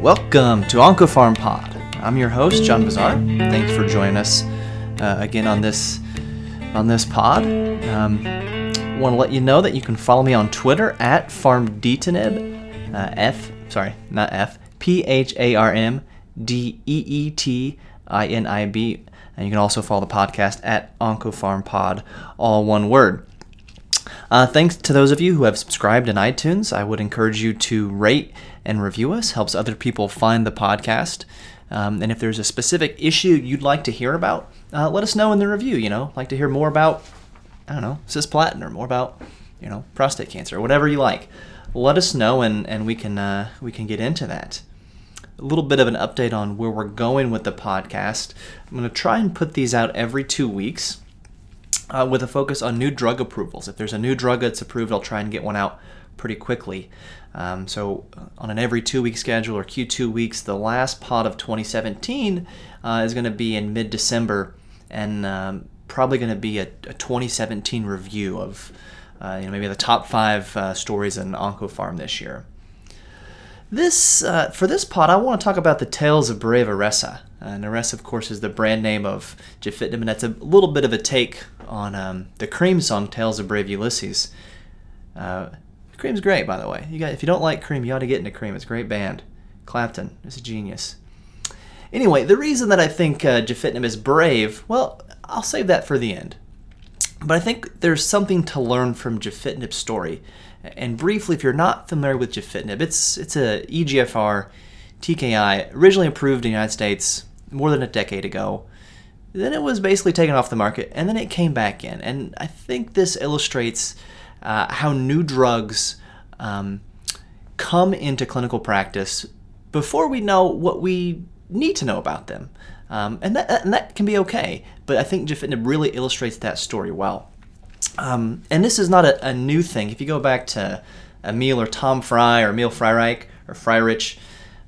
Welcome to OncoPharm Pod. I'm your host, John Bossaer. Thanks for joining us uh, again on this on this pod. Um, Want to let you know that you can follow me on Twitter at PharmDeetinib, uh, F sorry, not F, P H A R M D E E T I N I B, and you can also follow the podcast at OncoPharm Pod, all one word. Uh, thanks to those of you who have subscribed in iTunes. I would encourage you to rate and review us. Helps other people find the podcast. Um, and if there's a specific issue you'd like to hear about, uh, let us know in the review. You know, like to hear more about, I don't know, cisplatin or more about, you know, prostate cancer or whatever you like. Let us know, and and we can uh, we can get into that. A little bit of an update on where we're going with the podcast. I'm going to try and put these out every two weeks uh, with a focus on new drug approvals. If there's a new drug that's approved, I'll try and get one out pretty quickly. Um, so, uh, on an every two week schedule or Q2 weeks, the last pod of 2017 uh, is going to be in mid December and um, probably going to be a, a, 2017 review of uh, you know, maybe the top five uh, stories in OncoPharm this year. This uh, for this pod, I want to talk about the tales of Brave Iressa. Uh, Iressa, of course, is the brand name of gefitinib, and that's a little bit of a take on um, the Cream song "Tales of Brave Ulysses." Uh, Cream's great, by the way. You got if you don't like Cream, you ought to get into Cream. It's a great band. Clapton is a genius. Anyway, the reason that I think uh, is brave, well, I'll save that for the end. But I think there's something to learn from gefitinib's story and briefly, if you're not familiar with gefitinib, it's it's a EGFR TKI originally approved in the United States more than a decade ago. Then it was basically taken off the market, and then it came back in. And I think this illustrates uh, how new drugs um, come into clinical practice before we know what we need to know about them. Um, and, that, and that can be okay, but I think gefitinib really illustrates that story well. Um, and this is not a, a, new thing. If you go back to Emil or Tom Frei or Emil Freireich or Freirich,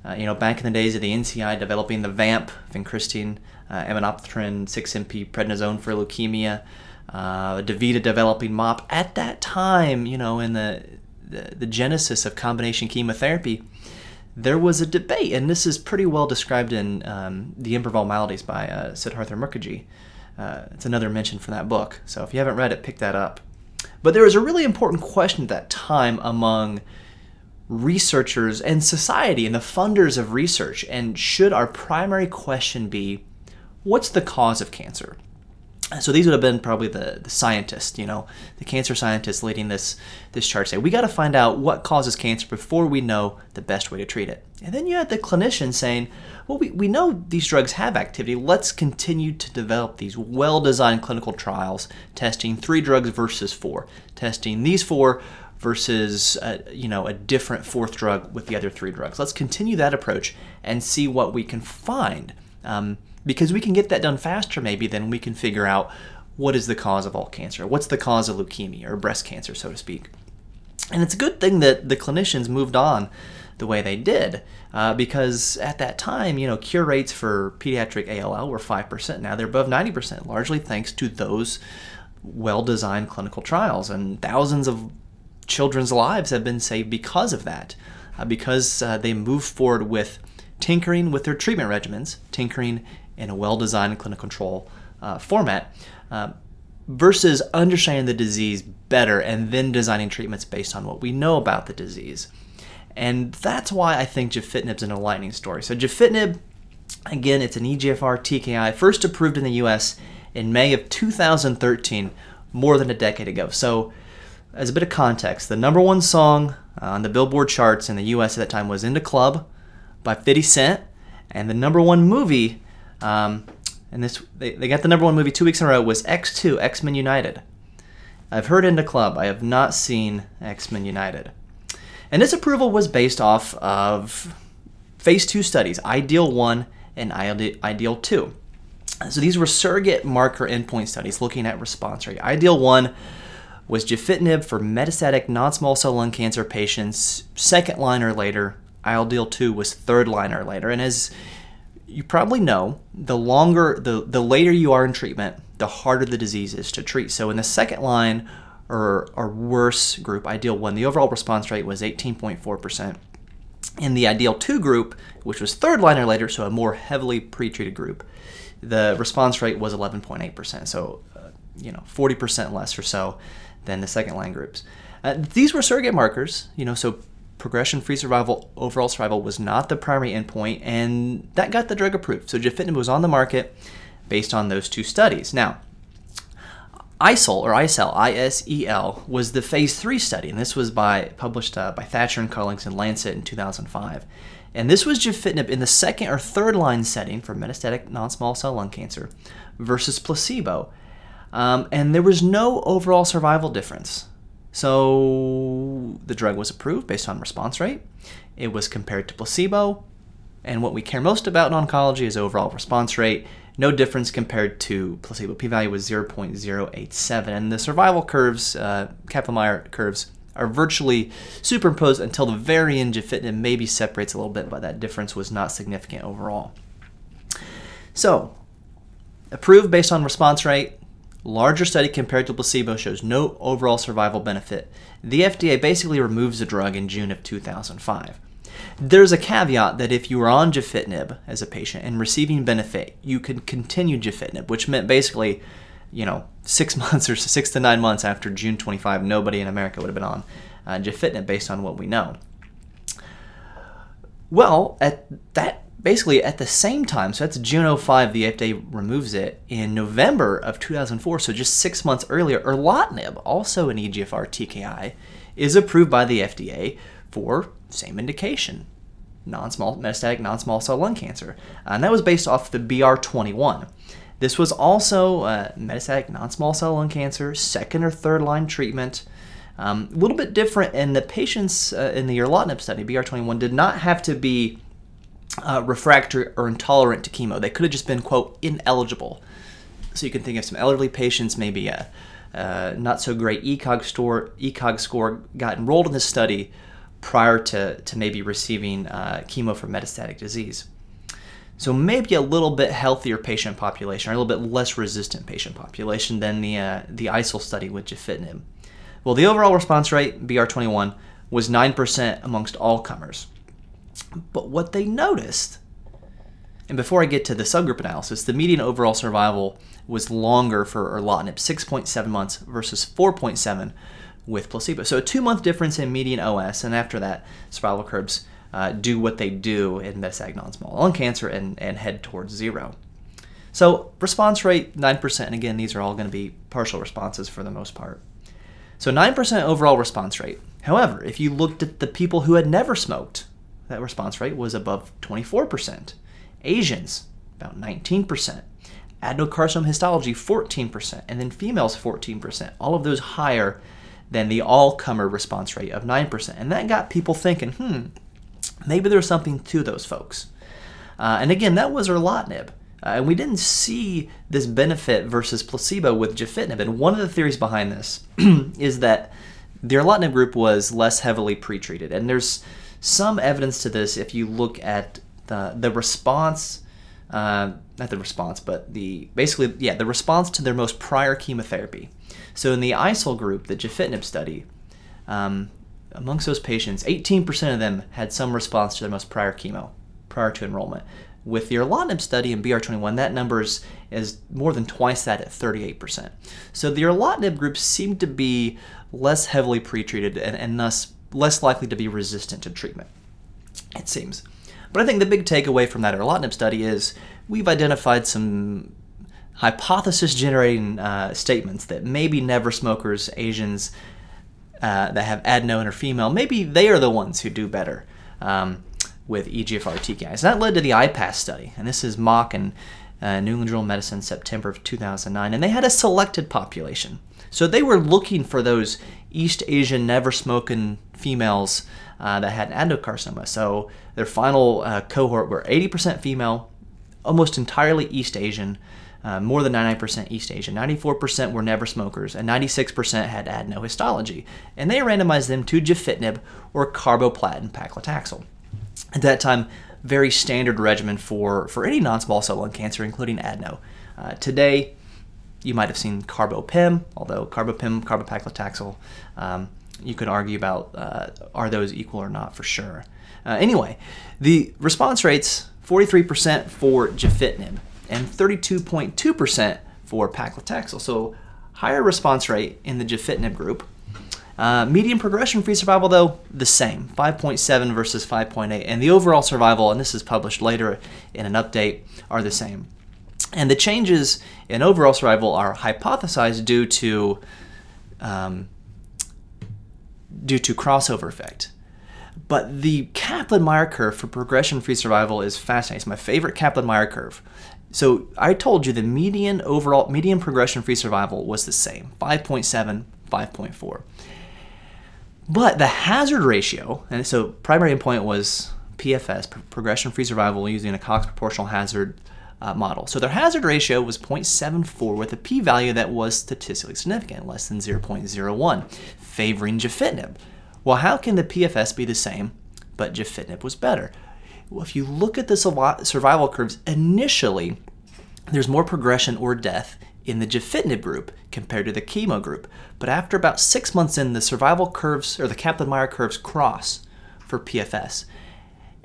uh, you know, back in the days of the NCI developing the VAMP, vincristine, uh, 6-MP prednisone for leukemia, uh, DeVita developing MOPP. At that time, you know, in the, the, the genesis of combination chemotherapy, there was a debate, and this is pretty well described in um, The Emperor of All Maladies by uh, Siddhartha Mukherjee. Uh, it's another mention from that book. So if you haven't read it, pick that up. But there was a really important question at that time among researchers and society and the funders of research. And should our primary question be what's the cause of cancer? So these would have been probably the, the scientists, you know, the cancer scientists leading this this chart say we got to find out what causes cancer before we know the best way to treat it. And then you had the clinicians saying, well, we, we know these drugs have activity. Let's continue to develop these well designed clinical trials, testing three drugs versus four, testing these four versus uh, you know a different fourth drug with the other three drugs. Let's continue that approach and see what we can find. Um, because we can get that done faster maybe than we can figure out what is the cause of all cancer what's the cause of leukemia or breast cancer so to speak. And it's a good thing that the clinicians moved on the way they did uh, because at that time you know cure rates for pediatric all were 5% now they're above 90% largely thanks to those well designed clinical trials. And thousands of children's lives have been saved because of that uh, because uh, they moved forward with tinkering with their treatment regimens tinkering in a well designed clinical control uh, format uh, versus understanding the disease better and then designing treatments based on what we know about the disease. And that's why I think gefitinib's an enlightening story. So gefitinib, again, it's an EGFR TKI, first approved in the U.S. in May of 2013, more than a decade ago. So, as a bit of context, the number one song on the Billboard charts in the U.S. at that time was "In the Club" by 50 Cent, and the number one movie um, and this they, they got the number one movie two weeks in a row was X2 X Men United. I've heard In the Club. I have not seen X Men United. And this approval was based off of phase two studies, Ideal 1 and Ideal 2. So these were surrogate marker endpoint studies looking at response rate. Ideal 1 was gefitinib for metastatic non-small cell lung cancer patients, second line or later. Ideal 2 was third line or later. And as you probably know the longer the the later you are in treatment the harder the disease is to treat. So in the second line or or worse group ideal one the overall response rate was 18.4% In the ideal 2 group, which was third line or later, so a more heavily pretreated group, the response rate was 11.8%, so uh, you know 40% less or so than the second line groups. Uh, these were surrogate markers, you know, so progression-free survival, overall survival was not the primary endpoint, and that got the drug approved. So gefitinib was on the market based on those two studies. Now, ISEL or ISEL, I-S-E-L, was the phase three study, and this was by published uh, by Thatcher and colleagues in Lancet in 2005. And this was gefitinib in the second or third line setting for metastatic non-small cell lung cancer versus placebo. Um, and there was no overall survival difference. So the drug was approved based on response rate. It was compared to placebo. And what we care most about in oncology is overall response rate. No difference compared to placebo. P value was 0.087. And the survival curves, uh, Kaplan-Meier curves, are virtually superimposed until the very end. Gefitinib maybe separates a little bit, but that difference was not significant overall. So, approved based on response rate, larger study compared to placebo shows no overall survival benefit. The FDA basically removes the drug in June of 2005. There's a caveat that if you were on gefitinib as a patient and receiving benefit, you could continue gefitinib, which meant basically you know, six months or six to nine months after June 25, nobody in America would have been on uh, gefitinib based on what we know. Well, at that basically at the same time, so that's June 05, the FDA removes it. In November of 2004, so just six months earlier, erlotinib, also an EGFR TKI, is approved by the FDA for same indication, non-small metastatic non-small cell lung cancer, and that was based off the BR21. This was also uh, metastatic non-small cell lung cancer, second or third line treatment. Um, a little bit different, in the patients uh, in the erlotinib study, BR21, did not have to be uh, refractory or intolerant to chemo. They could have just been, quote, ineligible. So you can think of some elderly patients, maybe a, a not so great ECOG, store, ECOG score, got enrolled in this study prior to, to maybe receiving uh, chemo for metastatic disease. So maybe a little bit healthier patient population, or a little bit less resistant patient population than the uh, the ISEL study with gefitinib. Well, the overall response rate, BR21, was 9% amongst all comers. But what they noticed, and before I get to the subgroup analysis, the median overall survival was longer for erlotinib, 6.7 months versus 4.7 with placebo. So a two month difference in median OS, and after that, survival curves uh, do what they do in metastatic non-small lung cancer and, and head towards zero. So response rate 9%, and again, these are all going to be partial responses for the most part. So 9% overall response rate. However, if you looked at the people who had never smoked, that response rate was above 24%. Asians, about 19%. Adenocarcinoma histology, 14%. And then females, 14%. All of those higher than the all comer response rate of 9%. And that got people thinking, hmm, maybe there's something to those folks. Uh, and again, that was erlotinib. Uh, and we didn't see this benefit versus placebo with gefitinib. And one of the theories behind this is that the erlotinib group was less heavily pretreated. And there's some evidence to this if you look at the, the response, uh, not the response, but the basically, yeah, the response to their most prior chemotherapy. So in the ISEL group, the gefitinib study, um, amongst those patients, 18% of them had some response to their most prior chemo prior to enrollment. With the erlotinib study in BR21, that number is, is more than twice that at 38%. So the erlotinib group seemed to be less heavily pretreated and, and thus less likely to be resistant to treatment, it seems. But I think the big takeaway from that erlotinib study is we've identified some hypothesis generating uh, statements that maybe never smokers, Asians, uh, that have adeno or female, maybe they are the ones who do better um, with EGFR TKIs. That led to the IPASS study, and this is Mok in uh, New England Journal of Medicine, September of 2009, and they had a selected population. So they were looking for those East Asian, never smoking females uh, that had adenocarcinoma. So their final uh, cohort were 80% female, almost entirely East Asian, uh, more than 99% East Asian. 94% were never smokers, and 96% had adenohistology. And they randomized them to gefitinib or carboplatin paclitaxel. At that time, very standard regimen for, for any non-small cell lung cancer, including adeno. Uh, today, you might have seen carbopem, although carbopem, carbopaclitaxel, um, you could argue about uh, are those equal or not for sure. Uh, anyway, the response rates 43% for gefitinib and 32.2% for paclitaxel. So higher response rate in the gefitinib group. Uh, median progression-free survival, though, the same, 5.7 versus 5.8, and the overall survival, and this is published later in an update, are the same. And the changes in overall survival are hypothesized due to um, due to crossover effect. But the Kaplan-Meier curve for progression-free survival is fascinating. It's my favorite Kaplan-Meier curve. So I told you the median overall median progression-free survival was the same, 5.7, 5.4. But the hazard ratio, and so primary endpoint was PFS, progression-free survival using a Cox proportional hazard uh, model. So their hazard ratio was 0.74 with a p-value that was statistically significant, less than 0.01, favoring gefitinib. Well, how can the PFS be the same, but gefitinib was better? Well, if you look at the survival curves, initially there's more progression or death in the gefitinib group compared to the chemo group. But after about six months in, the survival curves or the Kaplan-Meier curves cross for PFS.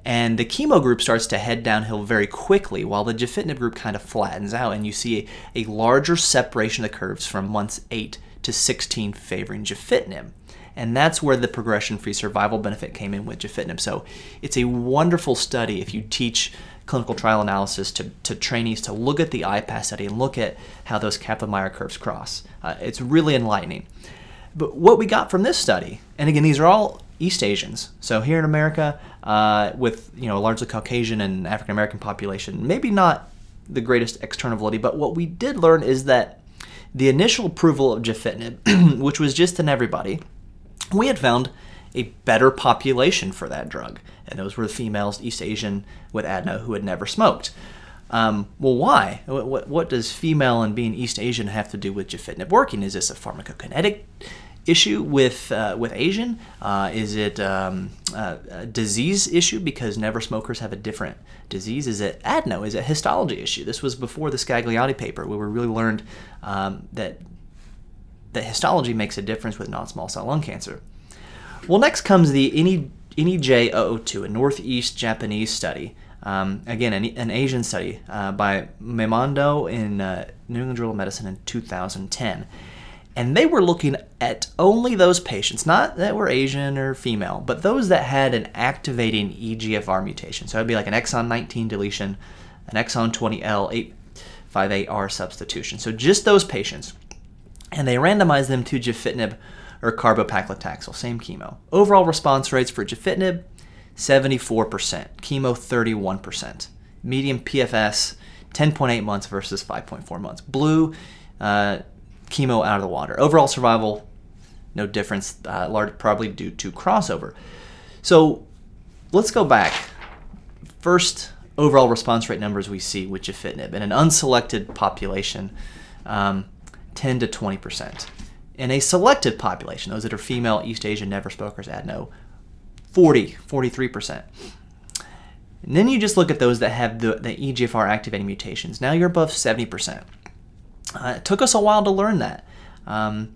And the chemo group starts to head downhill very quickly while the gefitinib group kind of flattens out and you see a, a larger separation of the curves from months 8 to 16 favoring gefitinib. And that's where the progression-free survival benefit came in with gefitinib. So it's a wonderful study if you teach clinical trial analysis to, to trainees to look at the IPASS study and look at how those Kaplan-Meier curves cross. Uh, it's really enlightening. But what we got from this study, and again, these are all East Asians. So here in America, uh, with you know largely Caucasian and African American population, maybe not the greatest external validity, but what we did learn is that the initial approval of gefitinib, which was just in everybody, we had found a better population for that drug, and those were the females, East Asian with adeno, who had never smoked. Um, well, why? What, what, does female and being East Asian have to do with gefitinib working? Is this a pharmacokinetic issue with uh, with Asian? Uh, is it um, a disease issue because never smokers have a different disease? Is it adeno? Is it histology issue? This was before the Scagliotti paper, where we really learned um, that that histology makes a difference with non-small cell lung cancer. Well, next comes the NEJ002, a Northeast Japanese study. Um, again, an, an, Asian study uh, by Maemondo in uh, New England Journal of Medicine in 2010. And they were looking at only those patients, not that were Asian or female, but those that had an activating EGFR mutation. So it'd be like an exon 19 deletion, an exon 20L 858R substitution. So just those patients and they randomized them to gefitinib or carbopaclitaxel, same chemo. Overall response rates for gefitinib 74%, chemo 31%. Median PFS 10.8 months versus 5.4 months. Blue, uh, chemo out of the water. Overall survival, no difference, uh, large, probably due to crossover. So let's go back. First overall response rate numbers we see with gefitinib in an unselected population. Um, 10 to 20%. In a selected population, those that are female, East Asian, never smokers, adeno, 40, 43%. And then you just look at those that have the, the EGFR activating mutations. Now you're above 70%. Uh, it took us a while to learn that. Um,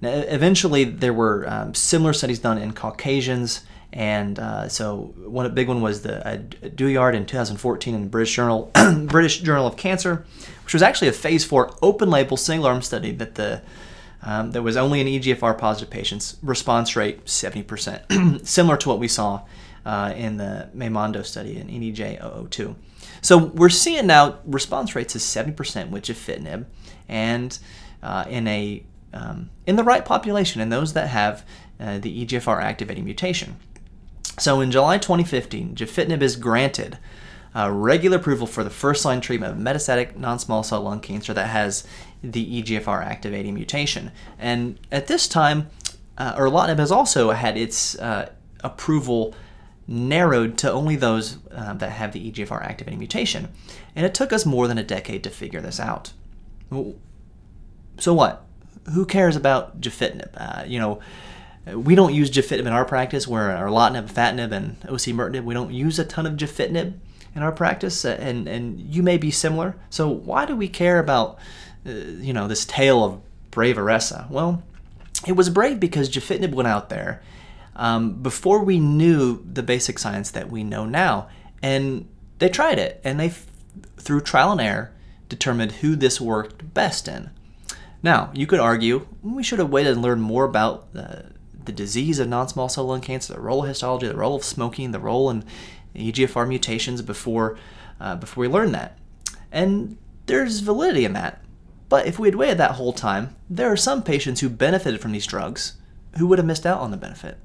now, eventually, there were um, similar studies done in Caucasians, and uh, so one a big one was the uh, in 2014 in the British Journal British Journal of Cancer, which was actually a phase four open-label single-arm study that the um, there was only in EGFR positive patients. Response rate 70%, similar to what we saw uh, in the Maemondo study in NEJ002. So we're seeing now response rates is 70% with gefitinib, and uh, in a um, in the right population, in those that have uh, the EGFR activating mutation. So in July 2015, gefitinib is granted uh, regular approval for the first line treatment of metastatic non small cell lung cancer that has the EGFR activating mutation. And at this time, uh, erlotinib has also had its uh, approval narrowed to only those uh, that have the EGFR activating mutation. And it took us more than a decade to figure this out. So what? Who cares about gefitinib? Uh, you know, we don't use gefitinib in our practice. Where erlotinib, afatinib, and osimertinib, we don't use a ton of gefitinib in our practice, uh, and and you may be similar. So why do we care about uh, you know this tale of brave Iressa? Well, it was brave because gefitinib went out there um, before we knew the basic science that we know now. And they tried it, and they, through trial and error, determined who this worked best in. Now, you could argue we should have waited and learned more about uh, the disease of non small cell lung cancer, the role of histology, the role of smoking, the role in EGFR mutations before, uh, before we learned that. And there's validity in that. But if we had waited that whole time, there are some patients who benefited from these drugs who would have missed out on the benefit.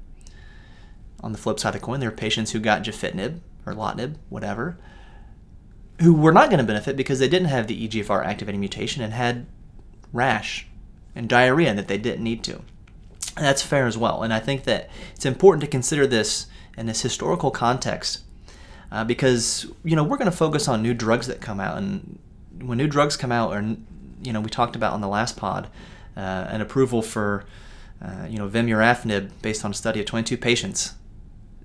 On the flip side of the coin, there are patients who got gefitinib or lotinib, whatever, who were not going to benefit because they didn't have the EGFR activating mutation and had rash and diarrhea that they didn't need to. And that's fair as well. And I think that it's important to consider this in this historical context uh, because you know we're going to focus on new drugs that come out, and when new drugs come out, or you know we talked about on the last pod, uh, an approval for uh, you know vemurafenib based on a study of 22 patients.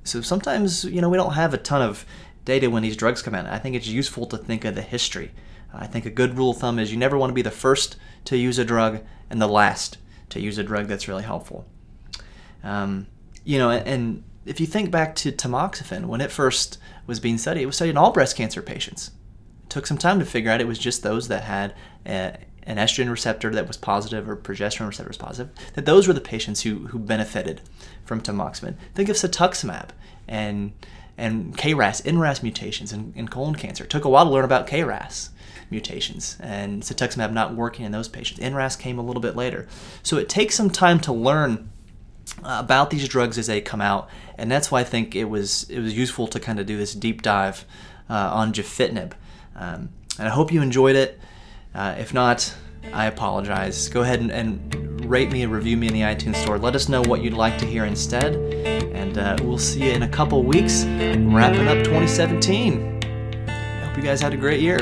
So sometimes you know we don't have a ton of data when these drugs come out. I think it's useful to think of the history. I think a good rule of thumb is you never want to be the first to use a drug and the last to use a drug that's really helpful. Um, you know, and if you think back to tamoxifen, when it first was being studied, it was studied in all breast cancer patients. It took some time to figure out it was just those that had a, an estrogen receptor that was positive or progesterone receptor was positive, that those were the patients who, who benefited from tamoxifen. Think of cetuximab and and KRAS, NRAS mutations in, in colon cancer. It took a while to learn about KRAS mutations and cetuximab not working in those patients. NRAS came a little bit later. So it takes some time to learn about these drugs as they come out, and that's why I think it was it was useful to kind of do this deep dive uh, on gefitinib. Um, and I hope you enjoyed it. Uh, if not, I apologize. Go ahead and, and, rate me and review me in the iTunes store. Let us know what you'd like to hear instead, and uh, we'll see you in a couple weeks, wrapping up 2017. I hope you guys had a great year.